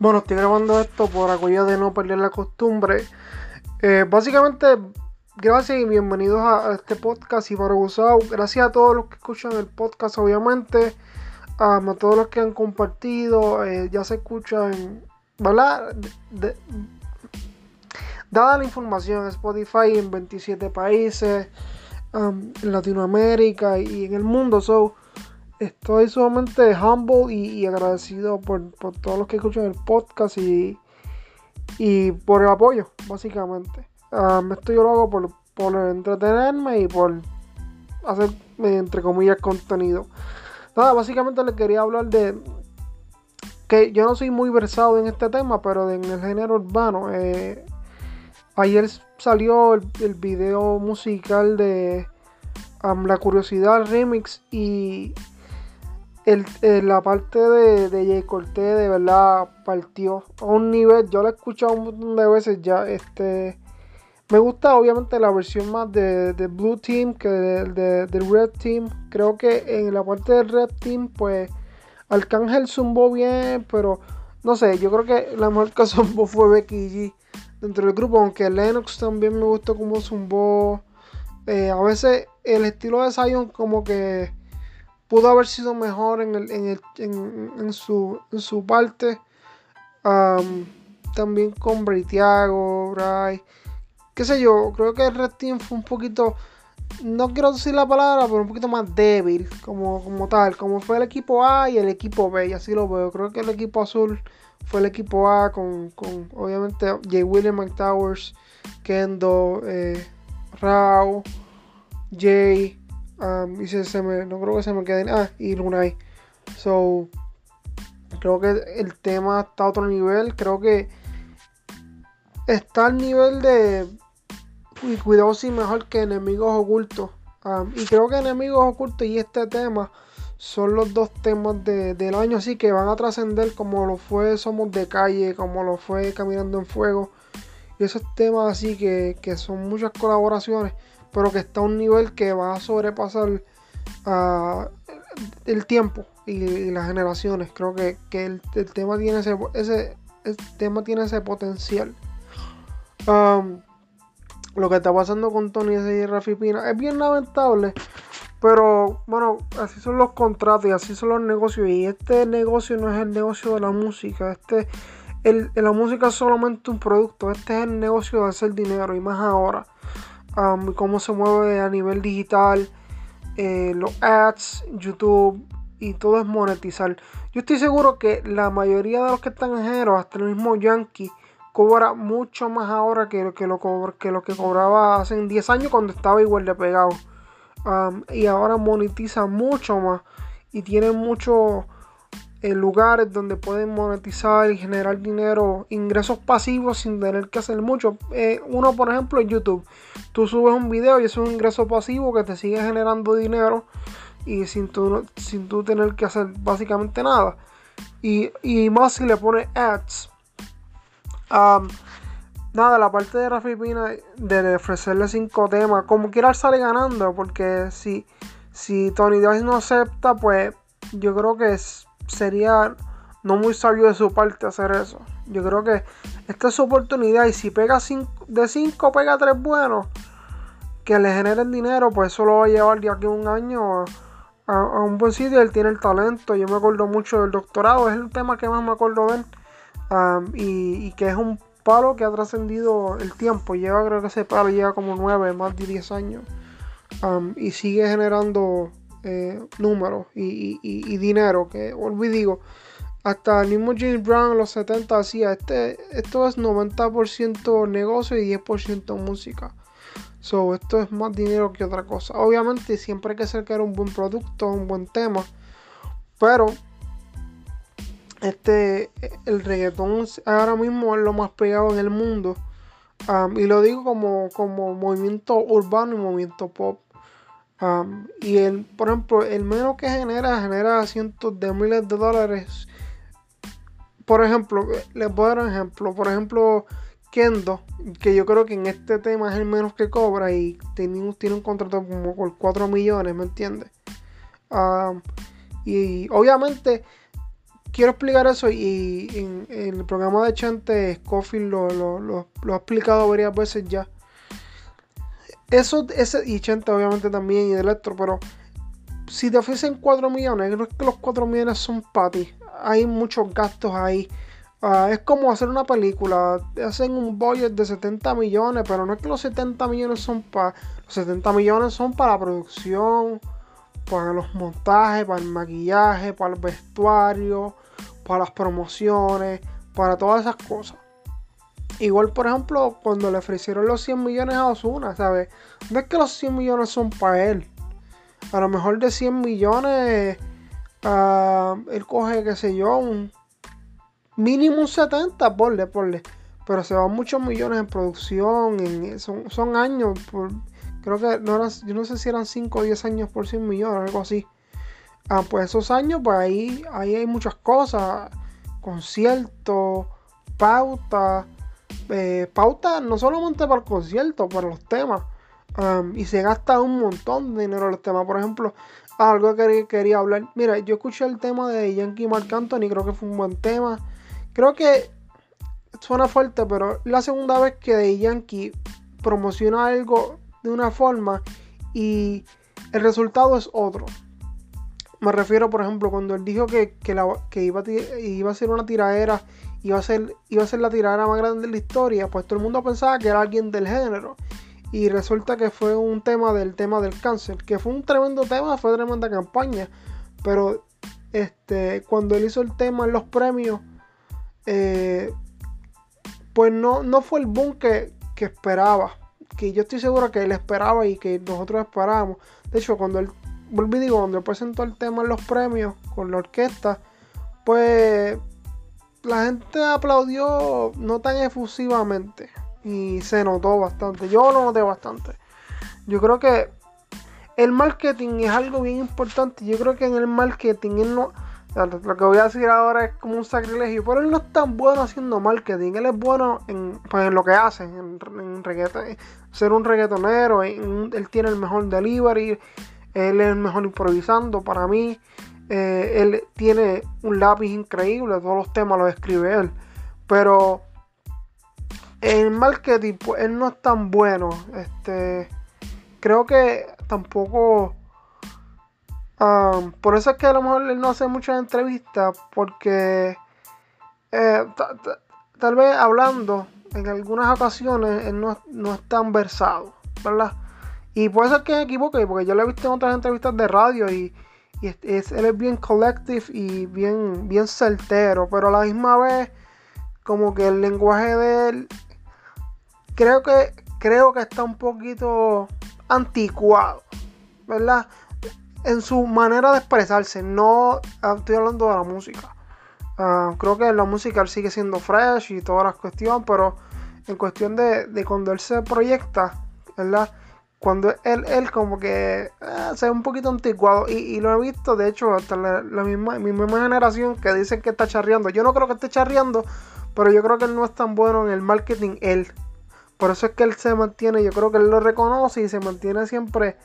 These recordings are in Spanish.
Bueno, estoy grabando esto por aquello de no perder la costumbre. Eh, básicamente, gracias y bienvenidos a, este podcast y para. Gracias a todos los que escuchan el podcast, obviamente. a todos los que han compartido. Eh, ya se escuchan, ¿verdad? dada la información, Spotify en 27 países, en Latinoamérica y en el mundo. So, estoy sumamente humble y, agradecido por, todos los que escuchan el podcast y, y por el apoyo, básicamente. Um, esto yo lo hago por, por entretenerme y por hacer, entre comillas, contenido. Nada, básicamente le quería hablar de que yo no soy muy versado en este tema, pero en el género urbano. Eh, ayer salió el, el, video musical de um, La Curiosidad Remix y la parte de, de Jay Cortez de verdad partió a un nivel. Yo la he escuchado un montón de veces ya. Este. Me gusta obviamente la versión más de, de Blue Team que de, de, Red Team. Creo que en la parte del Red Team, pues. Arcángel zumbó bien, pero. No sé, yo creo que la mejor que zumbó fue Becky G dentro del grupo. Aunque Lennox también me gustó como zumbó. Eh, a veces el estilo de Zion como que pudo haber sido mejor en, el, en, el, en, su, en su parte. también con Britiago, Bray. Qué sé yo, creo que el Red Team fue un poquito, no quiero decir la palabra, pero un poquito más débil, como, como tal, como fue el equipo A y el equipo B, y así lo veo. Creo que el equipo azul fue el equipo A con, con obviamente J. William McTowers, Kendo, eh, Rao, Jay, Um, y se, me, no creo que se me queden. Ah, y Lunay. So, creo que el tema está a otro nivel. Creo que está al nivel de. Y cuidado si mejor que enemigos ocultos. y creo que enemigos ocultos y este tema son los dos temas del año. Así que van a trascender como lo fue Somos de Calle, como lo fue Caminando en Fuego. Y esos temas así que, que son muchas colaboraciones pero que está a un nivel que va a sobrepasar uh, el tiempo y, las generaciones. Creo que, el, tema tiene ese, ese tema tiene ese potencial. Lo que está pasando con Tony y Rafi Pina es bien lamentable. Pero bueno, así son los contratos y así son los negocios. Y este negocio no es el negocio de la música. Este, el, la música es solamente un producto. Este es el negocio de hacer dinero. Y más ahora cómo se mueve a nivel digital, eh, los ads, YouTube y todo es monetizar. Yo estoy seguro que la mayoría de los que están en hasta el mismo Yankee, cobra mucho más ahora que, lo, que, lo, que lo que cobraba hace 10 años cuando estaba igual de pegado. y ahora monetiza mucho más y tiene mucho en lugares donde pueden monetizar y generar dinero, ingresos pasivos sin tener que hacer mucho. Eh, uno, por ejemplo, en YouTube. Tú subes un video y es un ingreso pasivo que te sigue generando dinero y sin tú, sin tú tener que hacer básicamente nada. Y, más si le pones ads. nada, la parte de Rafi Pina de ofrecerle cinco temas, como quiera sale ganando, porque si, si Tony Dice no acepta, pues yo creo que es sería no muy sabio de su parte hacer eso. Yo creo que esta es su oportunidad y si pega de 5 pega 3 buenos que le generen dinero, pues eso lo va a llevar de aquí un año a, un buen sitio. Él tiene el talento. Yo me acuerdo mucho del doctorado, es el tema que más me acuerdo de él. y, que es un palo que ha trascendido el tiempo. Lleva, creo que ese palo lleva como 9, más de 10 años. y sigue generando eh, números y, dinero. Que digo, hasta el mismo James Brown en los 70 hacía este, esto es 90% negocio y 10% música. So, esto es más dinero que otra cosa. Obviamente siempre hay que sacar un buen producto, un buen tema. Pero este el reggaetón ahora mismo es lo más pegado en el mundo. y lo digo como, como movimiento urbano y movimiento pop y el, por ejemplo, el menos que genera, genera cientos de miles de dólares. Por ejemplo, les voy a dar un ejemplo. Por ejemplo, Kendo, que yo creo que en este tema es el menos que cobra y tiene, tiene un contrato como por 4 millones, ¿me entiendes? y obviamente quiero explicar eso y en, el programa de Chante Scofield lo, ha explicado varias veces ya. Eso, ese, y Chante obviamente también y Electro, pero si te ofrecen 4 millones, es que los 4 millones son para ti. Hay muchos gastos ahí. Ah, es como hacer una película. Hacen un budget de 70 millones, pero no es que los 70 millones son para. Los 70 millones son para la producción, para los montajes, para el maquillaje, para el vestuario, para las promociones, para todas esas cosas. Igual, por ejemplo, cuando le ofrecieron los 100 millones a Osuna, ¿sabes? No es que los 100 millones son para él. A lo mejor de 100 millones, uh, él coge, qué sé yo, un mínimo un 70, porle, porle. Pero se van muchos millones en producción, en, son, son años, por, creo que no eran, yo no sé si eran 5 o 10 años por 100 millones, algo así. Ah, pues esos años, pues ahí, ahí hay muchas cosas, conciertos, pauta, eh, pauta no solamente para el concierto, para los temas. y se gasta un montón de dinero en los temas. Por ejemplo, algo que quería hablar. Mira, yo escuché el tema de Yankee Mark Anthony, creo que fue un buen tema. Creo que suena fuerte, pero la segunda vez que Yankee promociona algo de una forma y el resultado es otro. Me refiero, por ejemplo, cuando él dijo que, que, iba, iba a ser una tiradera, iba a ser, iba a ser la tiradera más grande de la historia, pues todo el mundo pensaba que era alguien del género. Y resulta que fue un tema del tema del cáncer, que fue un tremendo tema, fue tremenda campaña. Pero este, cuando él hizo el tema en los premios, eh, pues no, no fue el boom que, esperaba. Que yo estoy seguro que él esperaba y que nosotros esperábamos. De hecho, cuando él, volví digo, cuando él presentó el tema en los premios con la orquesta, pues la gente aplaudió no tan efusivamente. Y se notó bastante. Yo lo noté bastante. Yo creo que el marketing es algo bien importante. Yo creo que en el marketing él no lo que voy a decir ahora es como un sacrilegio, pero él no es tan bueno haciendo marketing, él es bueno en, pues, lo que hace, en, ser un reggaetonero, él tiene el mejor delivery, él es el mejor improvisando para mí, eh, él tiene un lápiz increíble, todos los temas los escribe él, pero en marketing pues, él no es tan bueno, este, creo que tampoco por eso es que a lo mejor él no hace muchas entrevistas, porque eh, tal vez hablando en algunas ocasiones él no, es tan versado, ¿verdad? Y puede ser que me equivoque, porque yo lo he visto en otras entrevistas de radio y, él es bien collective y bien, bien certero, pero a la misma vez como que el lenguaje de él creo que creo que está un poquito anticuado, ¿verdad? en su manera de expresarse. No ah, estoy hablando de la música. Ah, creo que la música sigue siendo fresh y todas las cuestiones, pero en cuestión de, cuando él se proyecta, ¿verdad? Cuando él, él como que ah, se ve un poquito anticuado y, lo he visto, de hecho, hasta la, misma, mi misma generación que dicen que está charreando. Yo no creo que esté charreando, pero yo creo que él no es tan bueno en el marketing, él. Por eso es que él se mantiene, yo creo que él lo reconoce y se mantiene siempre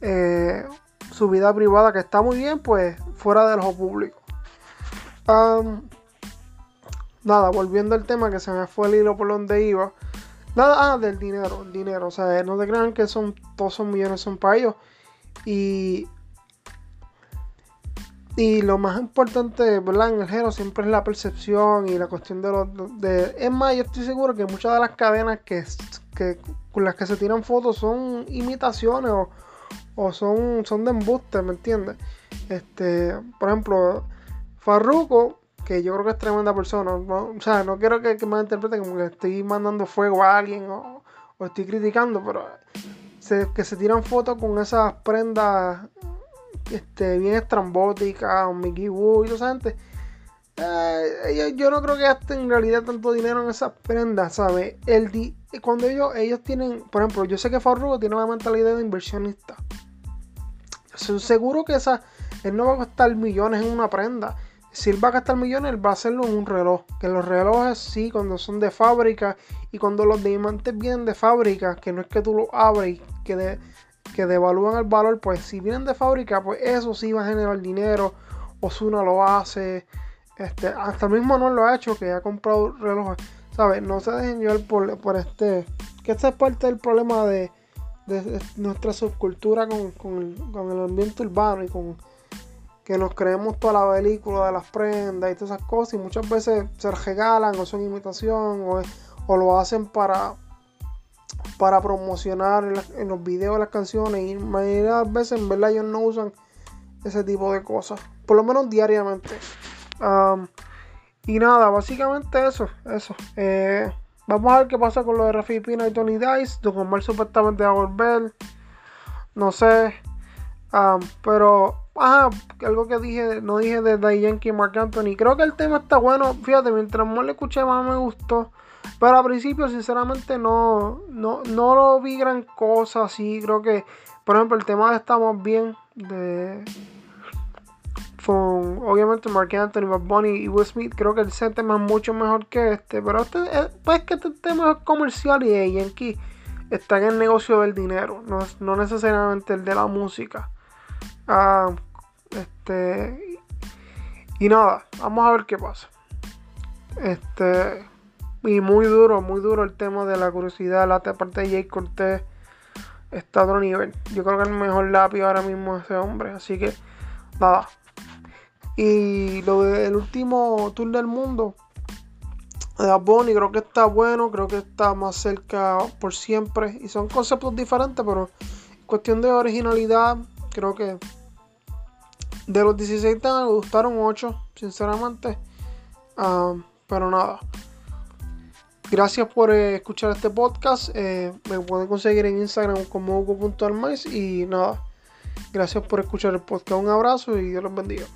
eh, su vida privada, que está muy bien, pues fuera del ojo público. nada, volviendo al tema que se me fue el hilo por donde iba. Nada, ah, del dinero, el dinero. O sea, no te crean que son todos esos millones son para ellos. Y, y lo más importante, ¿verdad? En el género siempre es la percepción y la cuestión de los... De, es más, yo estoy seguro que muchas de las cadenas que, que, con las que se tiran fotos son imitaciones o o son, son de embuste, ¿me entiendes? Este, por ejemplo, Farruko, que yo creo que es tremenda persona, o sea, no quiero que, me interprete como que estoy mandando fuego a alguien o, estoy criticando, pero que se tiran fotos con esas prendas este, bien estrambóticas, Mickey Woo y esa gente. Eh, yo, no creo que gasten en realidad tanto dinero en esas prendas, ¿sabes? El cuando ellos, ellos tienen, por ejemplo, yo sé que Farruko tiene la mentalidad de inversionista seguro que esa, él no va a gastar millones en una prenda. Si él va a gastar millones, él va a hacerlo en un reloj. Que los relojes sí, cuando son de fábrica y cuando los diamantes vienen de fábrica, que no es que tú lo abres que, que devalúan el valor, pues si vienen de fábrica, pues eso sí va a generar dinero. Osuna lo hace. Este, hasta el mismo no lo ha hecho, que ha comprado relojes. ¿Sabes? No se dejen llevar por, por este. Que esta es parte del problema de, nuestra subcultura con, el, ambiente urbano y con que nos creemos toda la película de las prendas y todas esas cosas y muchas veces se regalan o son imitación o, lo hacen para para promocionar en, los videos de las canciones y de veces en verdad ellos no usan ese tipo de cosas por lo menos diariamente. Y nada básicamente eso eso. Eh, vamos a ver qué pasa con lo de Rafi Pina y Tony Dice. Don Omar supuestamente va a volver. No sé. Pero ajá, algo que dije no dije de Day Yankee y Mark Anthony creo que el tema está bueno fíjate mientras más le escuché más me gustó pero al principio, sinceramente, no, no, no lo vi gran cosa así. Creo que, por ejemplo, el tema de Estamos Bien, de. Con, obviamente, Mark Anthony, Bob Bunny y Will Smith, creo que el tema es mucho mejor que este. Pero este, eh, pues que este tema es comercial y Yankee está en el negocio del dinero, no, no necesariamente el de la música. Ah, este. Y nada, vamos a ver qué pasa. Este. Y muy duro, muy duro el tema de la curiosidad. La parte de Jay Cortés está a otro nivel. Yo creo que el mejor lápiz ahora mismo es ese hombre. Así que, nada. Y lo del último tour del mundo de Bonnie creo que está bueno. Creo que está más cerca por siempre. Y son conceptos diferentes, pero cuestión de originalidad, creo que de los 16 temas me gustaron 8, sinceramente. Ah, pero nada. Gracias por eh, escuchar este podcast. Eh, me pueden conseguir en Instagram como hugo.almais y nada. Gracias por escuchar el podcast. Un abrazo y Dios los bendiga.